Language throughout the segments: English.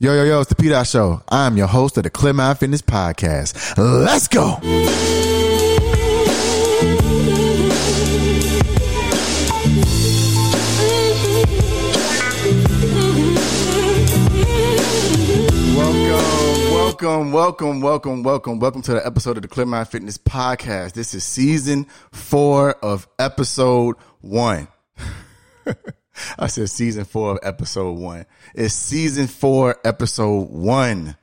Yo, yo, yo, it's the P Dot Show. I'm your host of the Clear Mind Fitness Podcast. Let's go. Welcome, welcome, welcome, welcome, welcome, welcome to the episode of the Clear Mind Fitness Podcast. This is season four of episode one. I said season four of episode one. It's season four, episode one.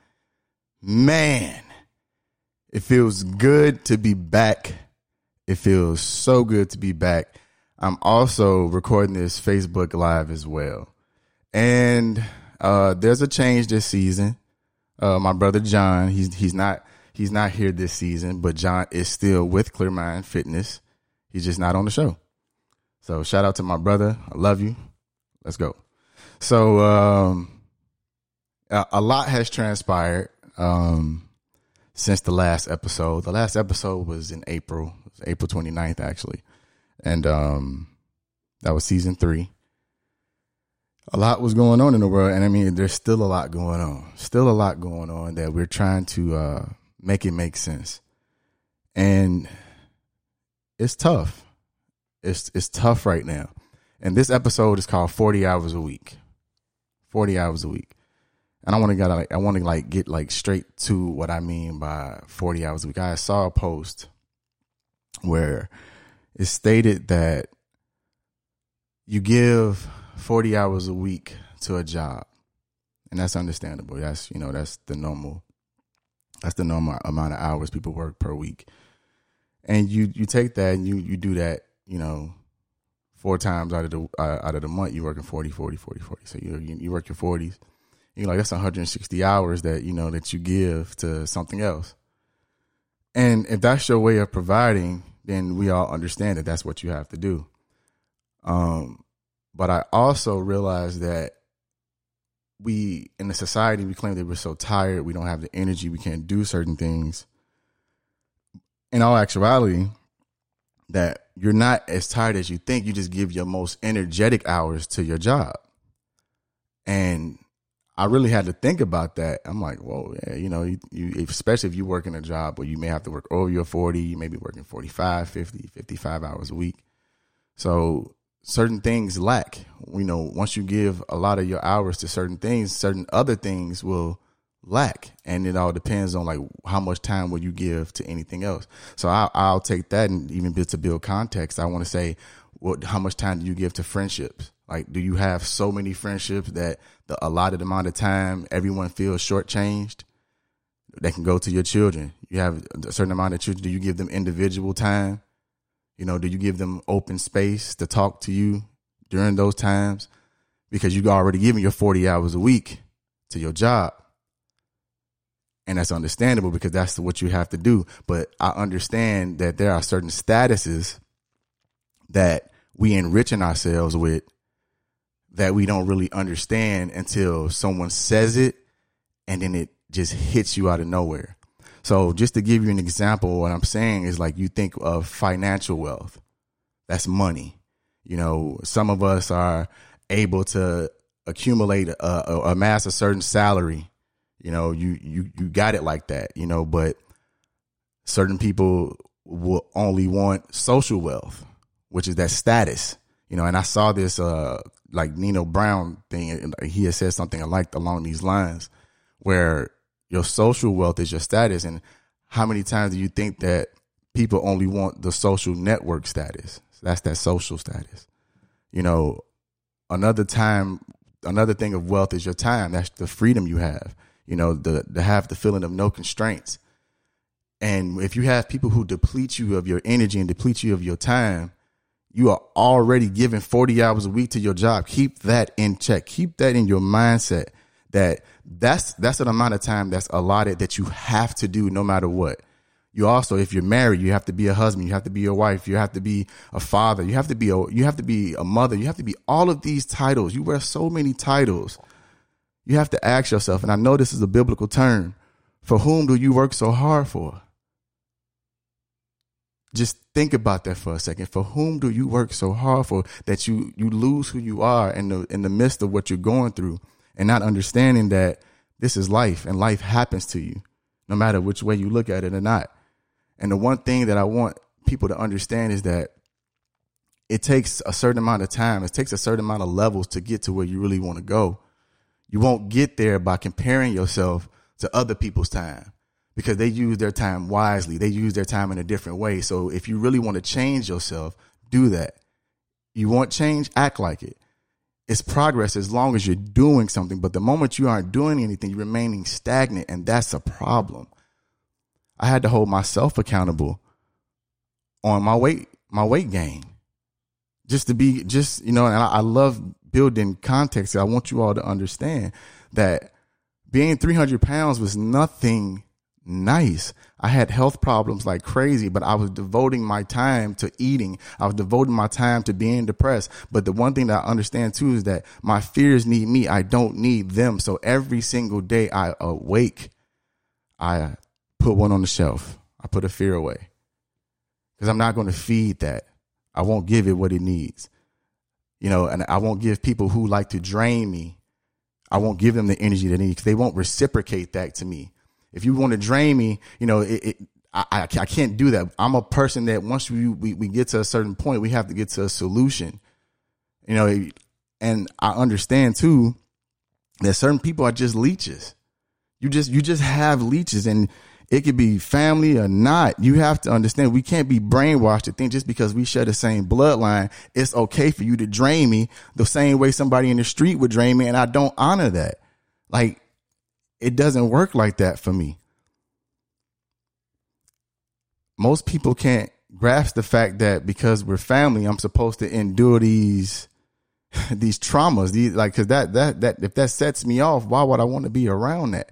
Man, it feels good to be back. It feels so good to be back. I'm also recording this Facebook Live as well. And uh, there's a change this season. Uh, my brother John, he's he's not he's not here this season, but John is still with Clear Mind Fitness. He's just not on the show. So shout out to my brother. I love you. Let's go. So um, a, a lot has transpired um, since the last episode. The last episode was in April, was April 29th, actually. And um, that was season three. A lot was going on in the world. And I mean, there's still a lot going on. Still a lot going on that we're trying to uh, make it make sense. And it's tough. It's it's tough right now. And this episode is called 40 hours a week. 40 hours a week. And I want to get like I want to like get like straight to what I mean by 40 hours a week. I saw a post where it stated that you give 40 hours a week to a job. And that's understandable. That's, you know, that's the normal that's the normal amount of hours people work per week. And you you take that and you you do that, you know, four times out of the uh, out of the month you're working 40 40 40 40 so you you, you work your 40s you're like that's 160 hours that you know that you give to something else. And if that's your way of providing then we all understand that that's what you have to do. Um but i also realize that we in the society we claim that we're so tired we don't have the energy we can't do certain things. In all actuality that you're not as tired as you think. You just give your most energetic hours to your job. And I really had to think about that. I'm like, whoa, yeah, you know, you, you, especially if you work in a job where you may have to work over your 40, you may be working 45, 50, 55 hours a week. So certain things lack. You know, once you give a lot of your hours to certain things, certain other things will lack and it all depends on like how much time will you give to anything else. So i'll, I'll take that and even to build context i want to say what how much time do you give to friendships? Like do you have so many friendships that the allotted amount of time everyone feels shortchanged? That can go to your children. You have a certain amount of children. Do you give them individual time? You know do you give them open space to talk to you during those times? Because you already given your 40 hours a week to your job and that's understandable because that's what you have to do. But I understand that there are certain statuses that we enriching ourselves with that we don't really understand until someone says it and then it just hits you out of nowhere. So just to give you an example, what I'm saying is like you think of financial wealth. That's money. You know, some of us are able to accumulate, a, amass a certain salary you know, you you you got it like that, you know, but certain people will only want social wealth, which is that status. You know, and I saw this uh like Nino Brown thing. He had said something like along these lines, where your social wealth is your status, and how many times do you think that people only want the social network status? So that's that social status. You know, another time, another thing of wealth is your time. That's the freedom you have you know, the to have the feeling of no constraints. And if you have people who deplete you of your energy and deplete you of your time, you are already giving 40 hours a week to your job. Keep that in check. Keep that in your mindset that that's that's an amount of time that's allotted that you have to do no matter what. You also, if you're married, you have to be a husband, you have to be a wife, you have to be a father, you have to be a you have to be a mother, you have to be all of these titles. You wear so many titles you have to ask yourself, and I know this is a biblical term, for whom do you work so hard for? Just think about that for a second. For whom do you work so hard for that you you lose who you are in the in the midst of what you're going through and not understanding that This is life, and life happens to you, no matter which way you look at it or not. And the one thing that I want people to understand is that it takes a certain amount of time, it takes a certain amount of levels to get to where you really want to go. You won't get there by comparing yourself to other people's time because they use their time wisely. They use their time in a different way. So if you really want to change yourself, do that. You want change, act like it. It's progress as long as you're doing something. But the moment you aren't doing anything, you're remaining stagnant, and that's a problem. I had to hold myself accountable on my weight, my weight gain. Just to be just, you know, and I, I love building context. I want you all to understand that being 300 pounds was nothing nice. I had health problems like crazy, but I was devoting my time to eating. I was devoting my time to being depressed. But the one thing that I understand too is that my fears need me. I don't need them. So every single day I awake, I put one on the shelf. I put a fear away because I'm not going to feed that. I won't give it what it needs. You know, and I won't give people who like to drain me. I won't give them the energy they need because they won't reciprocate that to me. If you want to drain me, you know, it, it I, I, I can't do that. I'm a person that once we, we, we get to a certain point, we have to get to a solution, you know, and I understand too that certain people are just leeches. You just, you just have leeches and it could be family or not. You have to understand we can't be brainwashed to think just because we share the same bloodline, it's okay for you to drain me the same way somebody in the street would drain me. And I don't honor that. Like it doesn't work like that for me. Most people can't grasp the fact that because we're family, I'm supposed to endure these these traumas. These like because that that that if that sets me off, why would I want to be around that?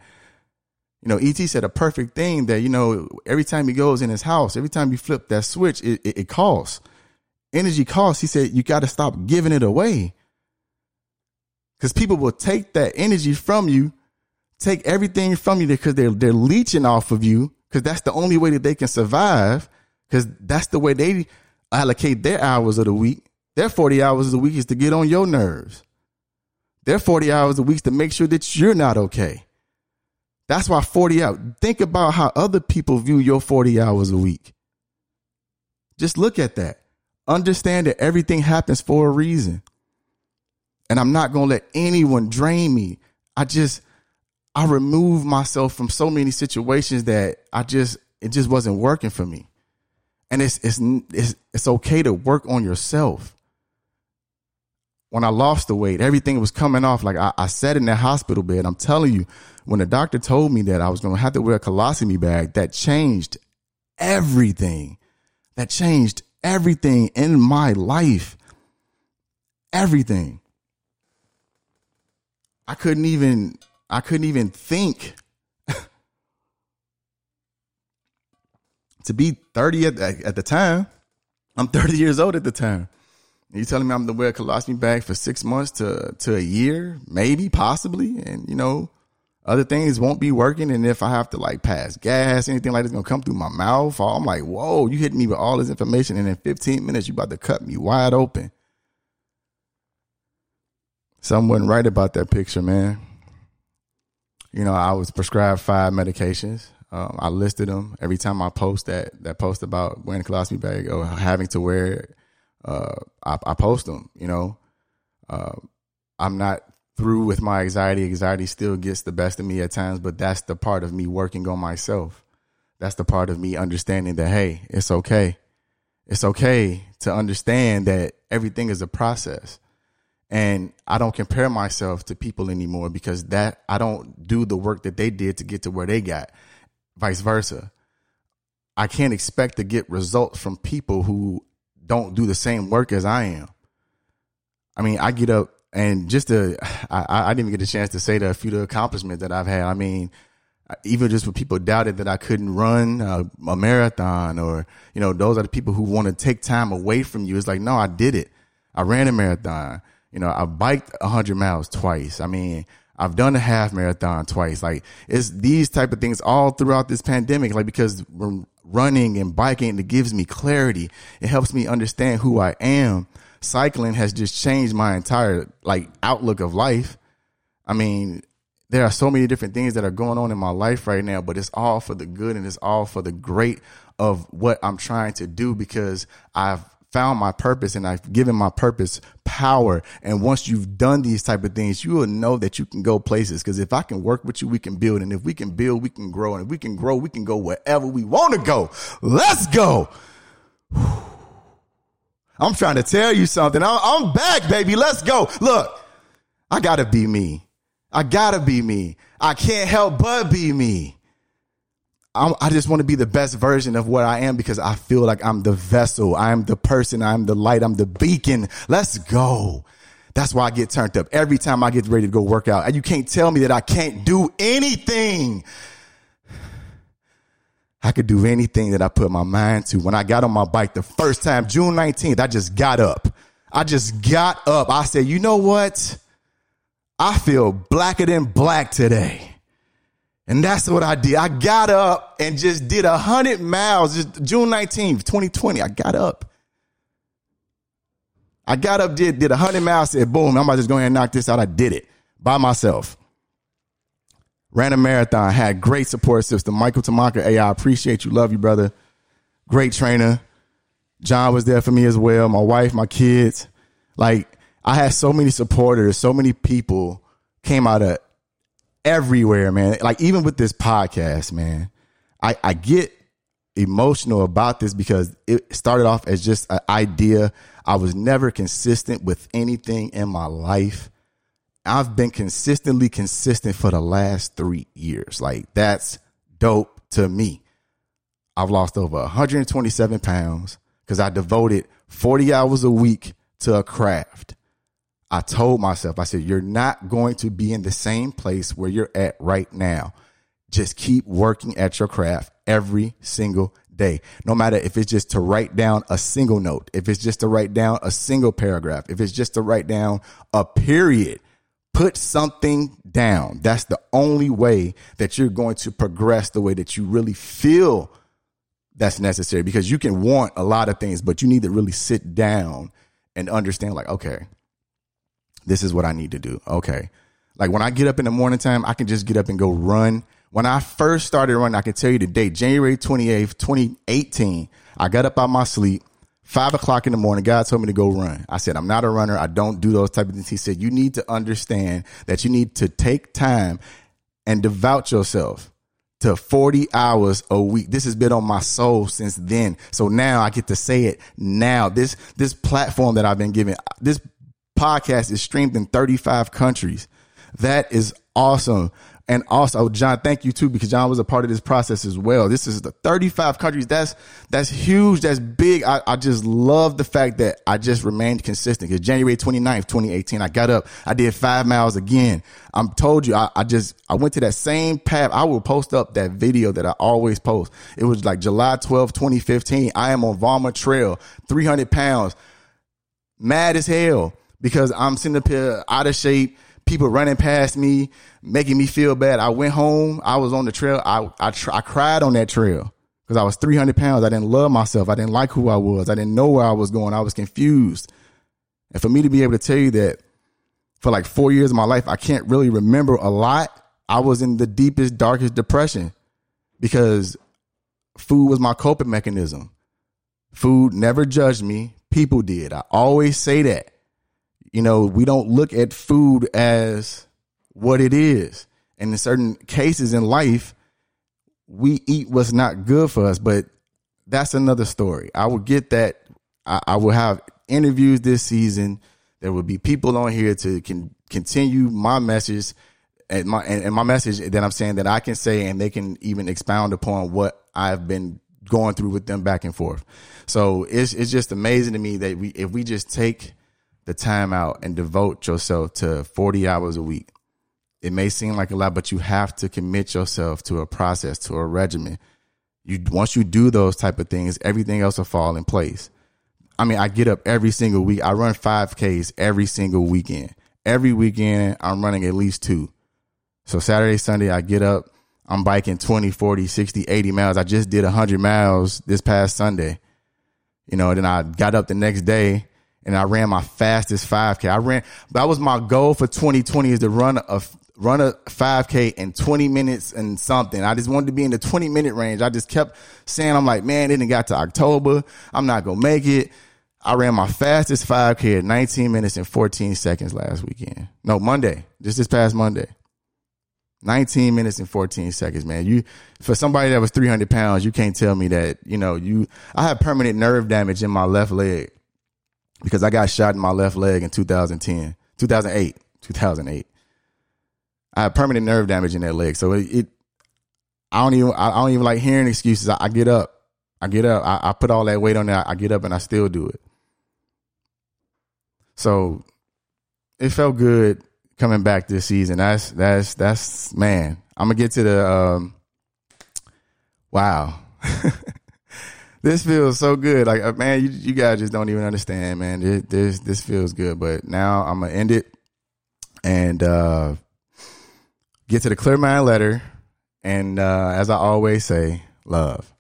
You know, ET said a perfect thing that you know every time he goes in his house, every time you flip that switch, it, it, it costs energy costs. He said you got to stop giving it away because people will take that energy from you take everything from you because they're they're leeching off of you because that's the only way that they can survive because that's the way they allocate their hours of the week. Their 40 hours of the week is to get on your nerves. Their 40 hours a week is to make sure that you're not okay. That's why 40 hours. Think about how other people view your 40 hours a week. Just look at that. Understand that everything happens for a reason. And I'm not going to let anyone drain me. I just, I removed myself from so many situations that I just it just wasn't working for me. And it's it's it's it's okay to work on yourself. When I lost the weight, everything was coming off. Like I, I sat in that hospital bed. I'm telling you, when the doctor told me that I was going to have to wear a colostomy bag, that changed everything. That changed everything in my life. Everything. I couldn't even I couldn't even think to be 30 at, at the time. I'm 30 years old at the time. You telling me I'm to wear a colostomy bag for six months to to a year, maybe, possibly, and you know, other things won't be working. And if I have to like pass gas, anything like that's gonna come through my mouth, I'm like, whoa, you hit me with all this information, and in 15 minutes you about to cut me wide open. Something wasn't right about that picture, man you know, I was prescribed five medications. Um, I listed them every time I post that that post about wearing a colostomy bag or having to wear it. Uh, I, I, post them. You know, uh, I'm not through with my anxiety. Anxiety still gets the best of me at times, but that's the part of me working on myself. That's the part of me understanding that hey, it's okay. It's okay to understand that everything is a process and I don't compare myself to people anymore because that I don't do the work that they did to get to where they got. Vice versa. I can't expect to get results from people who don't do the same work as I am. I mean, I get up and just to, I, I didn't even get a chance to say the, a few the accomplishments that I've had. I mean, even just when people doubted that I couldn't run a, a marathon or, you know, those are the people who want to take time away from you. It's like, no, I did it. I ran a marathon. You know, I've biked hundred miles twice. I mean, I've done a half marathon twice. Like it's these type of things all throughout this pandemic. Like because running and biking, it gives me clarity. It helps me understand who I am. Cycling has just changed my entire like outlook of life. I mean, there are so many different things that are going on in my life right now, but it's all for the good and it's all for the great of what I'm trying to do because I've found my purpose and I've given my purpose power. And once you've done these type of things, you will know that you can go places. Cause if I can work with you, we can build. And if we can build, we can grow. And if we can grow, we can go wherever we want to go. Let's go. I'm trying to tell you something. I'm back, baby. Let's go. Look, I gotta be me. I gotta be me. I can't help but be me. I'm, i just want to be the best version of what I am because I feel like I'm the vessel. I'm the person. I'm the light. I'm the beacon. Let's go. That's why I get turned up every time I get ready to go work out. And you can't tell me that I can't do anything. I could do anything that I put my mind to. When I got on my bike the first time, June 19th, I just got up. I just got up. I said, you know what? I feel blacker than black today. And that's what I did. I got up and just did a hundred miles. Just June 19th, 2020. I got up. I got up, did did a hundred miles, said, boom, I'm about to just go ahead and knock this out. I did it by myself. Ran a marathon, had great support system. Michael Tamaka, hey, I appreciate you, love you, brother. Great trainer. John was there for me as well. My wife, my kids. Like, I had so many supporters, so many people came out of everywhere, man. Like even with this podcast, man, I, I get emotional about this because it started off as just an idea. I was never consistent with anything in my life. I've been consistently consistent for the last three years. Like that's dope to me. I've lost over 127 pounds because I devoted 40 hours a week to a craft. I told myself, I said, you're not going to be in the same place where you're at right now. Just keep working at your craft every single day. No matter if it's just to write down a single note, if it's just to write down a single paragraph, if it's just to write down a period, put something down. That's the only way that you're going to progress the way that you really feel that's necessary because you can want a lot of things, but you need to really sit down and understand like, okay, this is what I need to do. Okay. Like when I get up in the morning time, I can just get up and go run. When I first started running, I can tell you the date, January 28th, 2018. I got up out my sleep, five o'clock in the morning. God told me to go run. I said, I'm not a runner. I don't do those type of things. He said, you need to understand that you need to take time and devote yourself to 40 hours a week. This has been on my soul since then. So now I get to say it now. This, this platform that I've been given, this podcast is streamed in 35 countries. That is awesome. And also, John, thank you too, because John was a part of this process as well. This is the 35 countries. That's, that's huge. That's big. I, I just love the fact that I just remained consistent because January 29th, 2018, I got up. I did five miles again. I'm told you, I, I just, I went to that same path. I will post up that video that I always post. It was like July 12, 2015. I am on Valma Trail, 300 pounds, mad as hell because I'm sitting up here out of shape, people running past me, making me feel bad. I went home. I was on the trail. I I, tr- I cried on that trail because I was 300 pounds. I didn't love myself. I didn't like who I was. I didn't know where I was going. I was confused. And for me to be able to tell you that for like four years of my life, I can't really remember a lot. I was in the deepest, darkest depression because food was my coping mechanism. Food never judged me. People did. I always say that you know, we don't look at food as what it is. And in certain cases in life, we eat what's not good for us, but that's another story. I will get that. I, I will have interviews this season. There will be people on here to can continue my message and my and, my message that I'm saying that I can say and they can even expound upon what I've been going through with them back and forth. So it's it's just amazing to me that we if we just take the time out and devote yourself to 40 hours a week. It may seem like a lot, but you have to commit yourself to a process, to a regimen. You once you do those type of things, everything else will fall in place. I mean, I get up every single week. I run 5Ks every single weekend. Every weekend, I'm running at least two. So Saturday, Sunday, I get up, I'm biking 20, 40, 60, 80 miles. I just did 100 miles this past Sunday. You know, then I got up the next day and I ran my fastest 5K. I ran, that was my goal for 2020 is to run a run a 5K in 20 minutes and something. I just wanted to be in the 20 minute range. I just kept saying, I'm like, man, it didn't got to October. I'm not to make it. I ran my fastest 5K at 19 minutes and 14 seconds last weekend. No, Monday, just this past Monday. 19 minutes and 14 seconds, man. You, for somebody that was 300 pounds, you can't tell me that, you know, you, I have permanent nerve damage in my left leg because I got shot in my left leg in 2010, 2008, 2008. I have permanent nerve damage in that leg. So it, it I don't even, I don't even like hearing excuses. I, I get up, I get up, I, I, put all that weight on there. I get up and I still do it. So it felt good coming back this season. That's that's that's man. I'm gonna get to the um, wow. this feels so good. Like uh, man, you, you guys just don't even understand, man. This, this this feels good. But now I'm gonna end it and uh, get to the clear mind letter. And uh, as I always say, love.